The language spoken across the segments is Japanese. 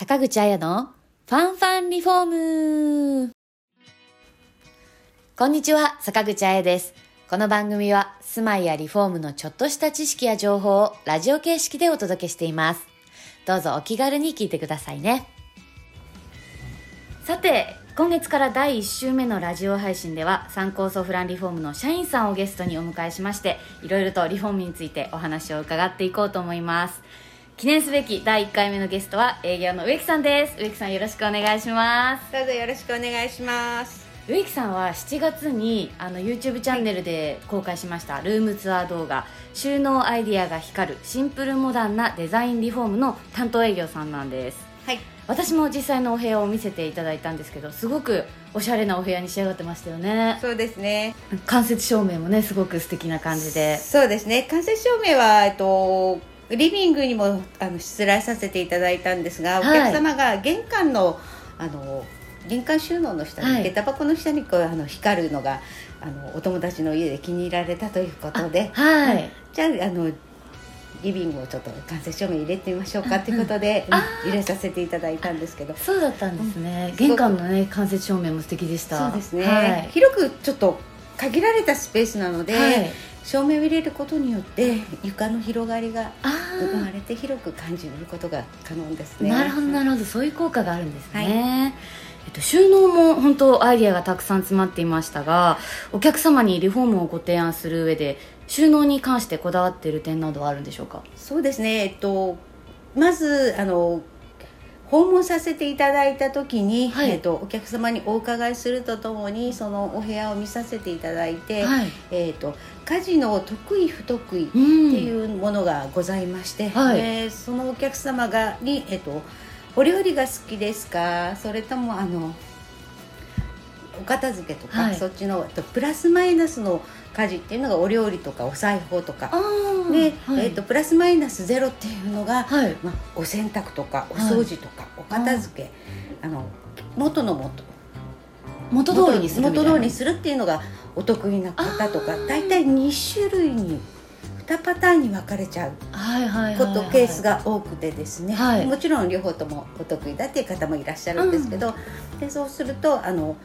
坂口彩のファンファンリフォームこんにちは、坂口彩です。この番組は住まいやリフォームのちょっとした知識や情報をラジオ形式でお届けしています。どうぞお気軽に聞いてくださいね。さて、今月から第1週目のラジオ配信では参考ソフランリフォームの社員さんをゲストにお迎えしましていろいろとリフォームについてお話を伺っていこうと思います記念すべき第1回目のゲストは営業の植木さんです。植木さんよろしくお願いします。どうぞよろしくお願いします。植木さんは7月にあの YouTube チャンネルで公開しましたルームツアー動画。収納アイディアが光るシンプルモダンなデザインリフォームの担当営業さんなんです。はい。私も実際のお部屋を見せていただいたんですけどすごくおしゃれなお部屋に仕上がってましたよね。そうですね。間接照明もねすごく素敵な感じで。そうですね。間接照明はえっとリビングにもあのしつらえさせていただいたんですが、はい。お客様が玄関のあの玄関収納の下に、はい。下駄箱の下にこうあの光るのがあのお友達の家で気に入られたということではい。じゃああのリビングをちょっと間接照明入れてみましょうかということで、入れさせていただいたんですけど。そうだったんですね、うん。玄関のね間接照明も素敵でした。そうですね、はい、広くちょっと限られたスペースなので、はい照明を入れることによって床の広がりがあ生まーれて広く感じることが可能ですね。なるほどなるほど。そういう効果があるんですね、えっと、収納も本当アイディアがたくさん詰まっていましたがお客様にリフォームをご提案する上で収納に関してこだわっている点などはあるんでしょうか？そうですね。えっとまずあの訪問させていただいた時に、はい。えっと、お客様にお伺いするとともにそのお部屋を見させていただいて、はい。えっと、家事の得意不得意ってうん。いうものがございまして、はい。でそのお客様がに、えっと、お料理が好きですかそれともあのお片付けとか、はい。そっちのあとプラスマイナスの家事っていうのがお料理とかお裁縫とか。で、はい。えっとプラスマイナスゼロっていうのが、はい。まあ、お洗濯とかお掃除とか、お片付けあの元の元。元通りにする元通りにするっていうのがお得意な方とか大体2種類に2パターンに分かれちゃう。こはい、とケースが多くてですね、はい。もちろん両方ともお得意だっていう方もいらっしゃるんですけど、でそうするとあの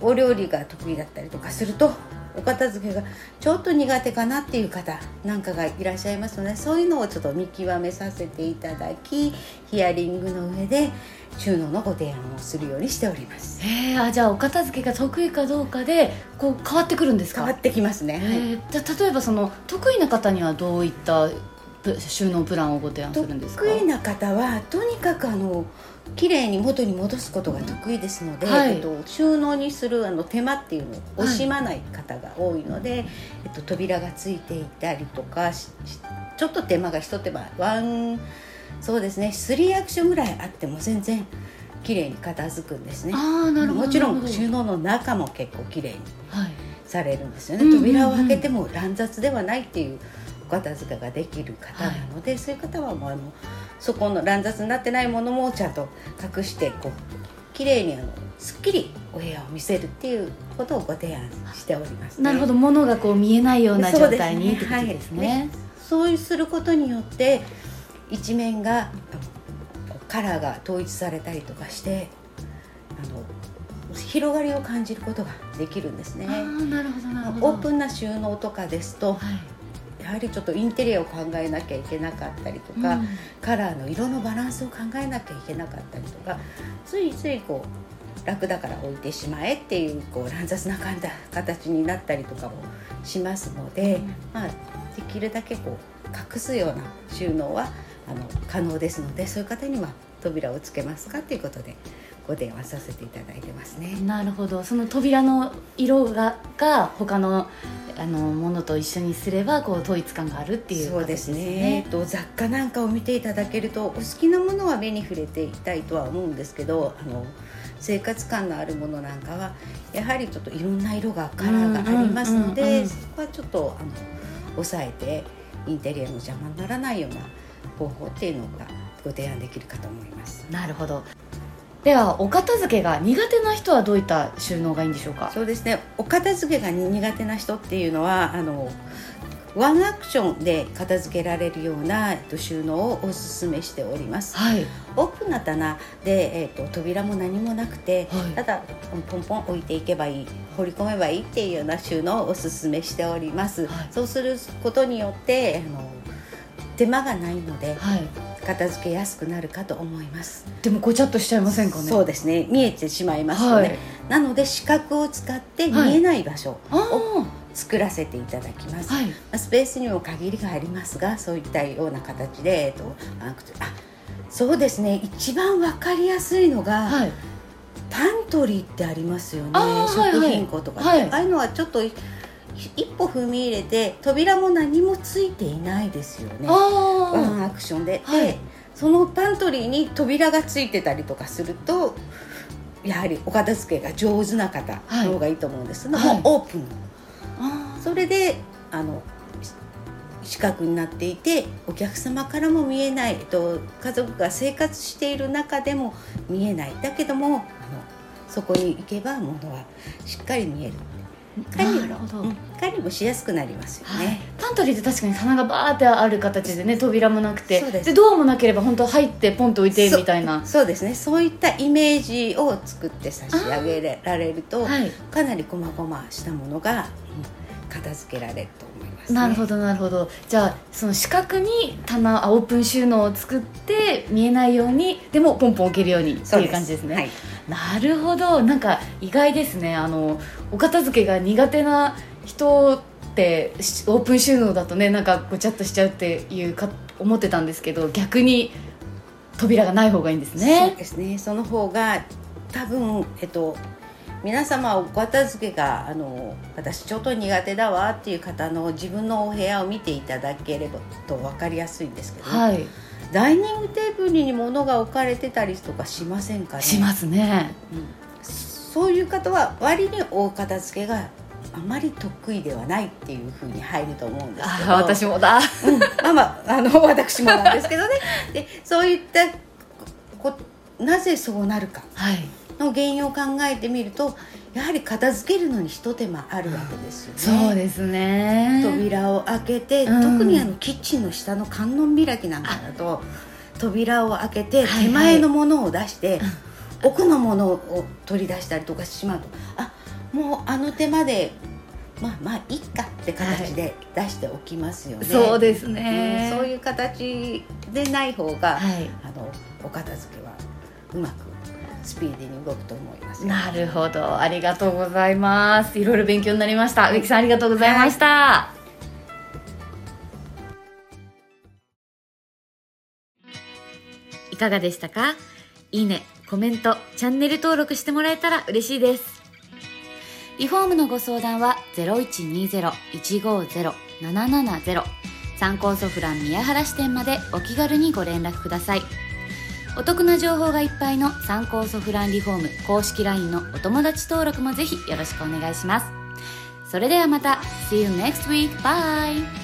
お料理が得意だったりとかするとお片付けがちょっと苦手かなっていう方なんかがいらっしゃいますのでそういうのをちょっと見極めさせていただきヒアリングの上で収納のご提案をするようにしております。へえあじゃあお片付けが得意かどうかでこう変わってくるんですか？変わってきますね、はい。えーじゃあ例えばその得意な方にはどういったプ収納プランをご提案するんですか？得意な方はとにかくあの綺麗に元に戻すことが得意ですので、はい。えっと、収納にするあの手間っていうのを惜しまない方が多いので、えっと、扉がついていたりとかちょっと手間が一手間ワンそうですね3アクションぐらいあっても全然綺麗に片付くんですね。ああなるほどもちろん収納の中も結構綺麗にはい。されるんですよね、うんうんうん。扉を開けても乱雑ではないっていうお片付けができる方なので、そういう方はもうあのそこの乱雑になってないものもちゃんと隠してこう綺麗にあのすっきりお部屋を見せるっていうことをご提案しております、ね、なるほど。物がこう見えないような状態にってことですね。はい。そうすることによって一面がカラーが統一されたりとかしてあの広がりを感じることができるんですね。ああなるほどなるほど。オープンな収納とかですとはいやはりちょっとインテリアを考えなきゃいけなかったりとか、うん。カラーの色のバランスを考えなきゃいけなかったりとかついついこう楽だから置いてしまえっていうこう乱雑な感じ形になったりとかもしますので、うん。まあ、できるだけこう隠すような収納はあの可能ですのでそういう方には扉をつけますかということでご提案させていただいてますね。なるほど。その扉の色がが他のあのものと一緒にすればこう統一感があるっていうそうです形ね、えっと、雑貨なんかを見ていただけるとお好きなものは目に触れていきたいとは思うんですけどあの生活感のあるものなんかはやはりちょっといろんな色がカラーがありますのでそこはちょっとあの抑えてインテリアの邪魔にならないような方法っていうのがご提案できるかと思います。なるほどではお片付けが苦手な人はどういった収納がいいんでしょうか？そうですね。お片付けが苦手な人っていうのはあのワンアクションで片付けられるような、えっと、収納をおすすめしております、はい。オープンな棚で、えっと、扉も何もなくて、はい。ただポンポン置いていけばいい放り込めばいいっていうような収納をおすすめしております、はい。そうすることによってあの手間がないのではい片付けやすくなるかと思います。でもごちゃっとしちゃいませんかね？そうですね。見えてしまいますよね、はい。なので視覚を使って見えない場所あを作らせていただきます、あはい。まあスペースにも限りがありますがそういったような形で、えっと、ああそうですね。一番わかりやすいのが、はい。パントリーってありますよね。食品庫とか、はい。ああいうのはちょっとい一歩踏み入れて扉も何もついていないですよね。ワあンアクションで、はい。でそのパントリーに扉がついてたりとかするとやはりお片付けが上手な方はいの方がいいと思うんです。けど、はい。もうオープン。あそれであのし四角になっていてお客様からも見えないえっと家族が生活している中でも見えない。だけどもあのそこに行けばものはしっかり見える管理なるほど。うん。管理もしやすくなりますよはい。ね、パントリーって確かに棚がバーってある形でね扉もなくて。です。ドアもなければ本当入ってポンと置いてみたいな。そうですね。そういったイメージを作って差し上げられるとはい。かなり細々したものが、うん片付けられると思います、ね、なるほどなるほど。じゃあその四角に棚あオープン収納を作って見えないようにでもポンポン置けるようにっていう感じですね。はい。なるほど。なんか意外ですね。あのお片付けが苦手な人ってしオープン収納だとねなんかごちゃっとしちゃうっていうか思ってたんですけど逆に扉がない方がいいんですそうねですね。その方が多分えっと皆様お片付けがあの私ちょっと苦手だわっていう方の自分のお部屋を見ていただければと分かりやすいんですけど、はい。ダイニングテーブルに物が置かれてたりとかしませんかね？しますね。うんそういう方は割にお片付けがあまり得意ではないっていうふうに入ると思うんですけど。あ私もだ。うん。まあまああの私もなんですけどね。でそういったこなぜそうなるか。はい。の原因を考えてみるとやはり片付けるのに一手間あるわけですよね。そうですね。扉を開けて、うん。特にあのキッチンの下の観音開きなんかだと扉を開けてはいはい。手前のものを出して、奥のものを取り出したりとかしてしまうとあもうあの手間でまあまあいいかって形で出しておきますよね。そうですね。うんそういう形でない方が、はい。あのお片付けはうまくスピーディーに動くと思いますよ。なるほど。ありがとうございます。いろいろ勉強になりました。植木さんありがとうございました、い、かがでしたか？いいねコメントチャンネル登録してもらえたら嬉しいですリフォームのご相談は0120-150-770参考ソフラン宮原支店までお気軽にご連絡くださいお得な情報がいっぱいの参考ソフランリフォーム公式 LINE のお友達登録もぜひよろしくお願いします。それではまた See you next week. Bye!